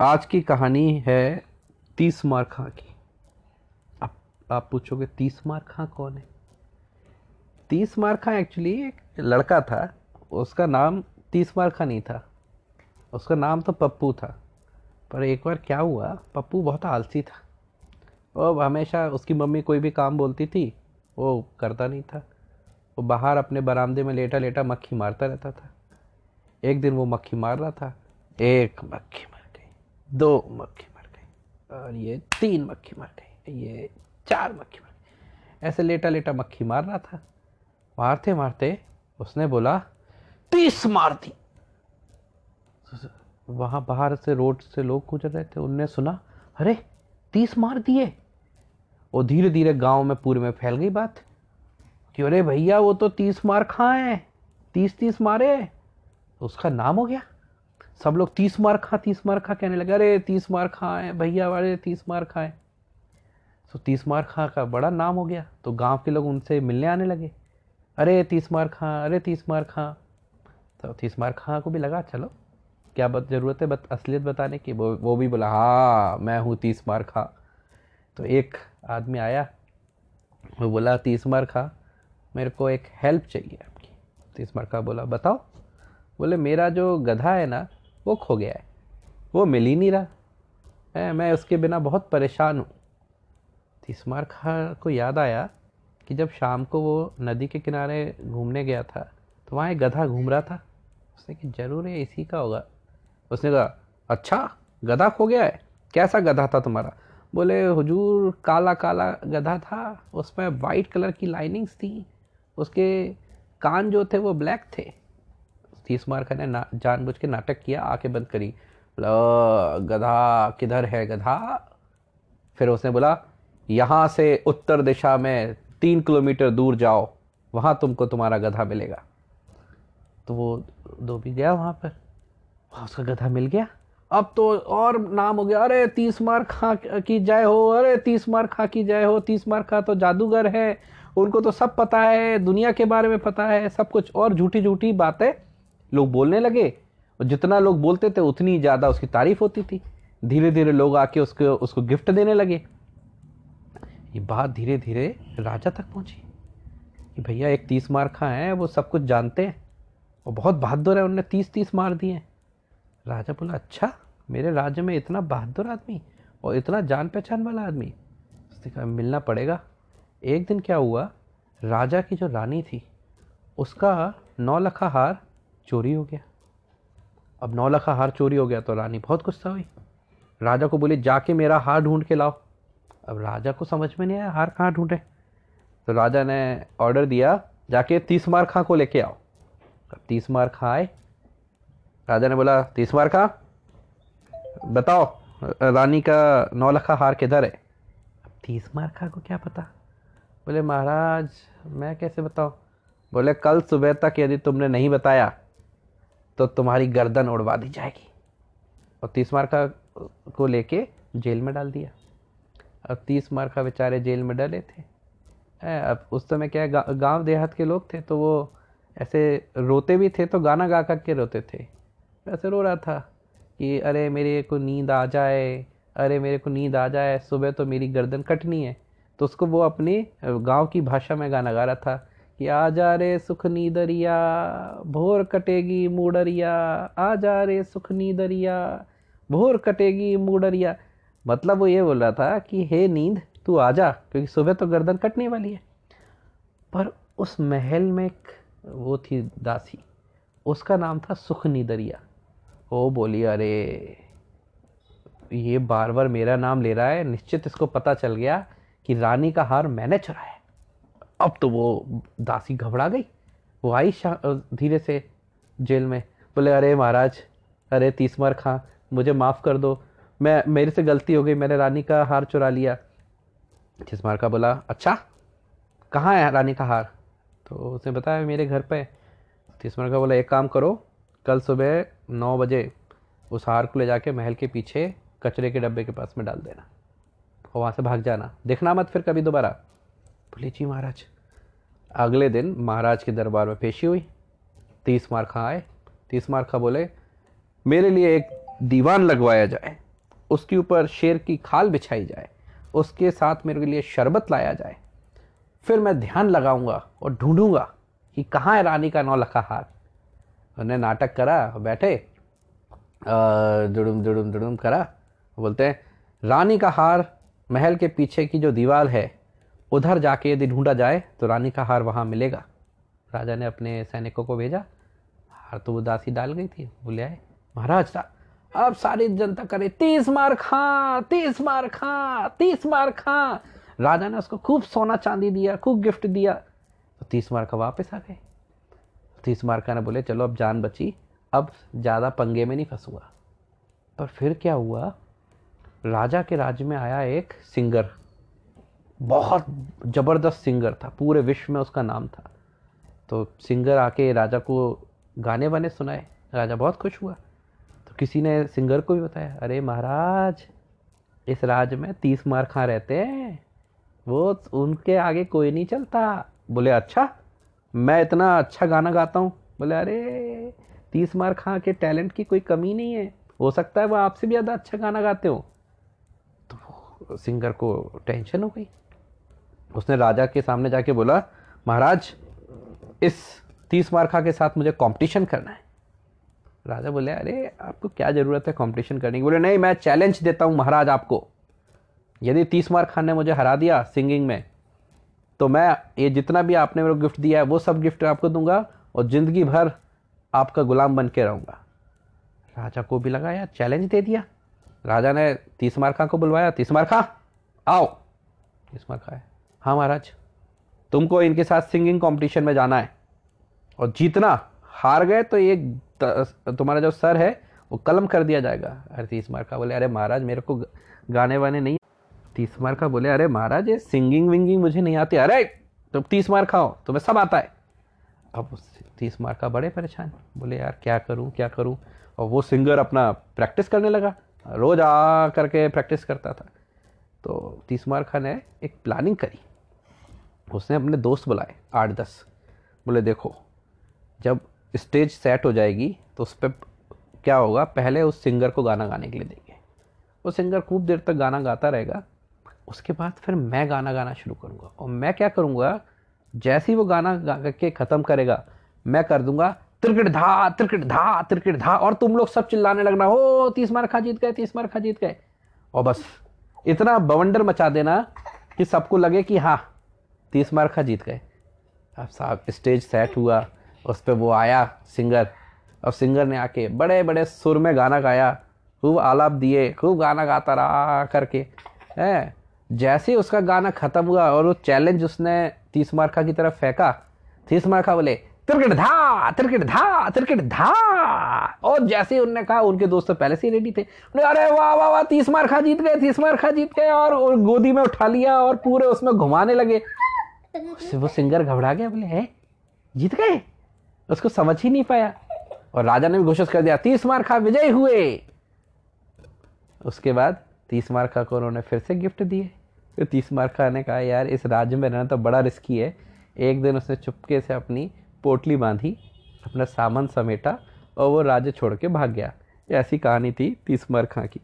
आज की कहानी है तीस मार खां की। अब आप पूछोगे, तीस मार खां कौन है? तीस मार खां एक्चुअली एक लड़का था, उसका नाम तीस मार खां नहीं था। उसका नाम तो पप्पू था। पर एक बार क्या हुआ, पप्पू बहुत आलसी था। वो हमेशा उसकी मम्मी कोई भी काम बोलती थी, वो करता नहीं था। वो बाहर अपने बरामदे में लेटा लेटा मक्खी मारता रहता था। एक दिन वो मक्खी मार रहा था, एक मक्खी दो मक्खी मर गई और ये तीन मक्खी मर गई, ये चार मक्खी मर गई। ऐसे लेटा लेटा मक्खी मार रहा था। मारते मारते उसने बोला तीस मार दी। वहाँ बाहर से रोड से लोग गुजर रहे थे। उनने सुना, अरे, तीस मार दिए। वो धीरे धीरे गाँव में पूरे में फैल गई बात। कि अरे भैया, वो तो तीस मार खाए तीस तीस मारे उसका नाम हो गया। सब लोग तीस मार खा तीस मार खा कहने लगे अरे तीस मार खाए भैया वाले तीस मार खाए तो तीस मार खा का बड़ा नाम हो गया तो गाँव के लोग उनसे मिलने आने लगे अरे तीस मार खा अरे तीस मार खा तो तीस मार खा को भी लगा चलो क्या बत ज़रूरत है बत असलियत बताने की वो वो भी बोला हाँ मैं हूँ तीस मार खा तो एक आदमी आया वो बोला तीस मार खा मेरे को एक हेल्प चाहिए आपकी तीस मार खा बोला बताओ बोले मेरा जो गधा है ना वो खो गया है। वो मिल ही नहीं रहा। है मैं उसके बिना बहुत परेशान हूँ। तीस मार खा को याद आया कि जब शाम को वो नदी के किनारे घूमने गया था तो वहाँ एक गधा घूम रहा था। उसने कि ज़रूर है, इसी का होगा। उसने कहा अच्छा गधा खो गया है? कैसा गधा था तुम्हारा? बोले, हुजूर, काला काला गधा था। उसमें वाइट कलर की लाइनिंग्स थी। उसके कान जो थे, वो ब्लैक थे। तीस मार ने ना जानबूझ के नाटक किया आके बंद करी। बोला, गधा, किधर है गधा? फिर उसने बोला, यहाँ से उत्तर दिशा में तीन किलोमीटर दूर जाओ, वहाँ तुमको तुम्हारा गधा मिलेगा। तो वो भी गया वहाँ पर। वहाँ उसका गधा मिल गया। अब तो और नाम हो गया, अरे, तीस मार खा, की जाए हो, अरे, तीस मार खा, की जाए हो, तीस मार खा तो जादूगर है। उनको तो सब पता है, दुनिया के बारे में पता है, सब कुछ। और झूठी झूठी बातें लोग बोलने लगे। और जितना लोग बोलते थे, उतनी ज़्यादा उसकी तारीफ़ होती थी। धीरे धीरे लोग आके उसको उसको गिफ्ट देने लगे। ये बात धीरे धीरे राजा तक पहुँची कि भैया, एक तीस मार खा है, वो सब कुछ जानते हैं। और बहुत बहादुर है, उनने तीस तीस मार दिए राजा बोला अच्छा मेरे राज्य में इतना बहादुर आदमी और इतना जान पहचान वाला आदमी, उसने कहा, मिलना पड़ेगा। एक दिन क्या हुआ, राजा की जो रानी थी, उसका नौ लखा हार चोरी हो गया। अब नौ लखा हार चोरी हो गया तो रानी, बहुत गुस्सा हुई। राजा को बोली, जाके मेरा हार ढूंढ के लाओ। अब राजा को समझ में नहीं आया, हार कहाँ ढूंढे? तो राजा ने ऑर्डर दिया, जाके तीस मार खां को लेके आओ। अब तीस मार खां आए। राजा ने बोला, तीस मार खां? बताओ, रानी का नौ लखा हार किधर है? अब तीस मार खां को क्या पता? बोले, महाराज, मैं कैसे बताऊँ? बोले, कल सुबह तक यदि तुमने नहीं बताया तो तुम्हारी गर्दन उड़वा दी जाएगी। और तीस मार का लेके जेल में डाल दिया। अब तीस मार का बेचारे जेल में डले थे। अब उस समय क्या गा, गाँव देहात के लोग थे तो वो ऐसे रोते भी थे तो गाना गा कर के रोते थे। ऐसे रो रहा था कि अरे मेरे को नींद आ जाए अरे मेरे को नींद आ जाए सुबह तो मेरी गर्दन कटनी है। तो उसको वो अपनी गाँव की भाषा में गाना गा रहा था। कि आ जा रे सुख नीदरिया भोर कटेगी मूडरिया, आ जा रे सुख नीदरिया भोर कटेगी मूडरिया। मतलब वो ये बोल रहा था कि हे नींद, तू आ जा, क्योंकि सुबह तो गर्दन कटने वाली है। पर उस महल में एक वो थी दासी, उसका नाम था सुख नीदरिया ओ बोली, अरे, ये बार बार मेरा नाम ले रहा है, निश्चित इसको पता चल गया कि रानी का हार मैंने चुराया अब तो वो दासी घबरा गई। वो आई धीरे से जेल में। बोले, अरे महाराज, अरे तीसमर खां, मुझे माफ़ कर दो। मैं, मेरे से गलती हो गई, मैंने रानी का हार चुरा लिया। तीसमार का बोला अच्छा कहाँ है रानी का हार? तो उसने बताया, मेरे घर पे। तीसमार का बोला, एक काम करो, कल सुबह नौ बजे उस हार को ले जाके महल के पीछे कचरे के डब्बे के पास में डाल देना और वहाँ से भाग जाना। देखना मत फिर कभी दोबारा। बोले, जी महाराज, अगले दिन महाराज के दरबार में पेशी हुई। तीस मार खा आए। तीस मार खा बोले, मेरे लिए एक दीवान लगवाया जाए। उसके ऊपर शेर की खाल बिछाई जाए। उसके साथ मेरे लिए शरबत लाया जाए। फिर मैं ध्यान लगाऊँगा और ढूंढूँगा कि कहाँ है रानी का नौलखा हार उन्हें नाटक करा, बैठे दुड़ुम दुड़ुम दुड़ुम करा। बोलते हैं, रानी का हार महल के पीछे की जो दीवार है उधर जाके यदि ढूंढा जाए तो रानी का हार वहाँ मिलेगा। राजा ने अपने सैनिकों को भेजा। हार तो वो दासी डाल गई थी। बोले आए। महाराज अब सारी जनता करे, तीस मार खा, तीस मार खा, तीस मार खा। राजा ने उसको खूब सोना चांदी दिया, खूब गिफ्ट दिया। तो तीस मार का वापस आ गए। तीस मार्का ने बोले, चलो, अब जान बची। अब ज़्यादा पंगे में नहीं फंसूँगा। पर फिर क्या हुआ? राजा के राज्य में आया एक सिंगर। बहुत ज़बरदस्त सिंगर था, पूरे विश्व में उसका नाम था। तो सिंगर आके राजा को गाने वाने सुनाए, राजा बहुत खुश हुआ। तो किसी ने सिंगर को भी बताया, अरे महाराज, इस राज में तीस मार खां रहते हैं, वो उनके आगे कोई नहीं चलता। बोले अच्छा मैं इतना अच्छा गाना गाता हूँ। बोले, अरे, तीस मार खां के टैलेंट की कोई कमी नहीं है, हो सकता है वो आपसे भी ज़्यादा अच्छा गाना गाते हो। तो सिंगर को टेंशन हो गई। उसने राजा के सामने जाके बोला, महाराज, इस तीस मार्खा के साथ मुझे कंपटीशन करना है. राजा बोले, अरे, आपको क्या ज़रूरत है कंपटीशन करने की? बोले, नहीं, मैं चैलेंज देता हूँ महाराज आपको। यदि तीस मार्क खान ने मुझे हरा दिया सिंगिंग में तो मैं ये जितना भी आपने मेरे को गिफ्ट दिया है, वो सब गिफ्ट आपको दूँगा और ज़िंदगी भर आपका गुलाम बन के रहूँगा। राजा को भी लगा, यार चैलेंज दे दिया। राजा ने तीस मार्खा को बुलवाया, तीस मार्खा, आओ। तीस मार्खा है। हाँ महाराज, तुमको इनके साथ सिंगिंग कंपटीशन में जाना है। और जीतना, हार गए तो एक तुम्हारा जो सर है, वो कलम कर दिया जाएगा। अरे तीस मार्का बोले, अरे महाराज, मेरे को गाने वाने नहीं। तीस मार्का बोले, अरे महाराज, ये सिंगिंग विंगिंग मुझे नहीं आती। अरे, तुम तीस मार खाओ, तुम्हें सब आता है। अब तीस मार का बड़े परेशान। बोले, यार, क्या करूँ क्या करूँ? और वो सिंगर अपना प्रैक्टिस करने लगा। रोज़ आ करके प्रैक्टिस करता था। तो तीस मार खा ने एक प्लानिंग करी। उसने अपने दोस्त बुलाए, आठ दस। बोले, देखो, जब स्टेज सेट हो जाएगी तो उस पर क्या होगा, पहले उस सिंगर को गाना गाने के लिए देंगे। वो सिंगर खूब देर तक गाना गाता रहेगा, उसके बाद फिर मैं गाना गाना शुरू करूँगा। और मैं क्या करूँगा, जैसे ही वो गाना गा के ख़त्म करेगा, मैं कर दूँगा, त्रिकट धा त्रिकट धा त्रिकट धा। और तुम लोग सब चिल्लाने लगना हो तीस मार खा जीत गए, तीस मार खा जीत गए। और बस, इतना बवंडर मचा देना कि सबको लगे कि हाँ तीस मार खा जीत गए। अब साहब, स्टेज सेट हुआ, उस पर वो आया सिंगर और सिंगर ने आके बड़े बड़े सुर में गाना गाया, खूब आलाप दिए, खूब गाना गाता रहा करके। है, जैसे ही उसका गाना ख़त्म हुआ और वो चैलेंज उसने तीस मार्खा की तरफ़ फेंका, तीस मार्खा बोले, तिरकट धा तिरकट धा तिरकट धा। और जैसे ही उनने कहा, उनके दोस्त तो पहले से ही रेडी थे। अरे वाह वाह वाह, तीस मार खा जीत गए, तीस मार खा जीत गए। और गोदी में उठा लिया और पूरे उसमें घुमाने लगे। वो सिंगर घबरा गया बोले है? जीत गए? उसको समझ ही नहीं पाया। और राजा ने भी घोषित कर दिया तीस मार खा विजय हुए। उसके बाद तीस मार खा को उन्होंने फिर से गिफ्ट दिए। फिर तीस मार खा ने कहा यार इस राज्य में रहना तो बड़ा रिस्की है। एक दिन उसने चुपके से अपनी पोटली बांधी अपना सामान समेटा और वो राज्य छोड़ के भाग गया। ऐसी कहानी थी तीस मार खां की।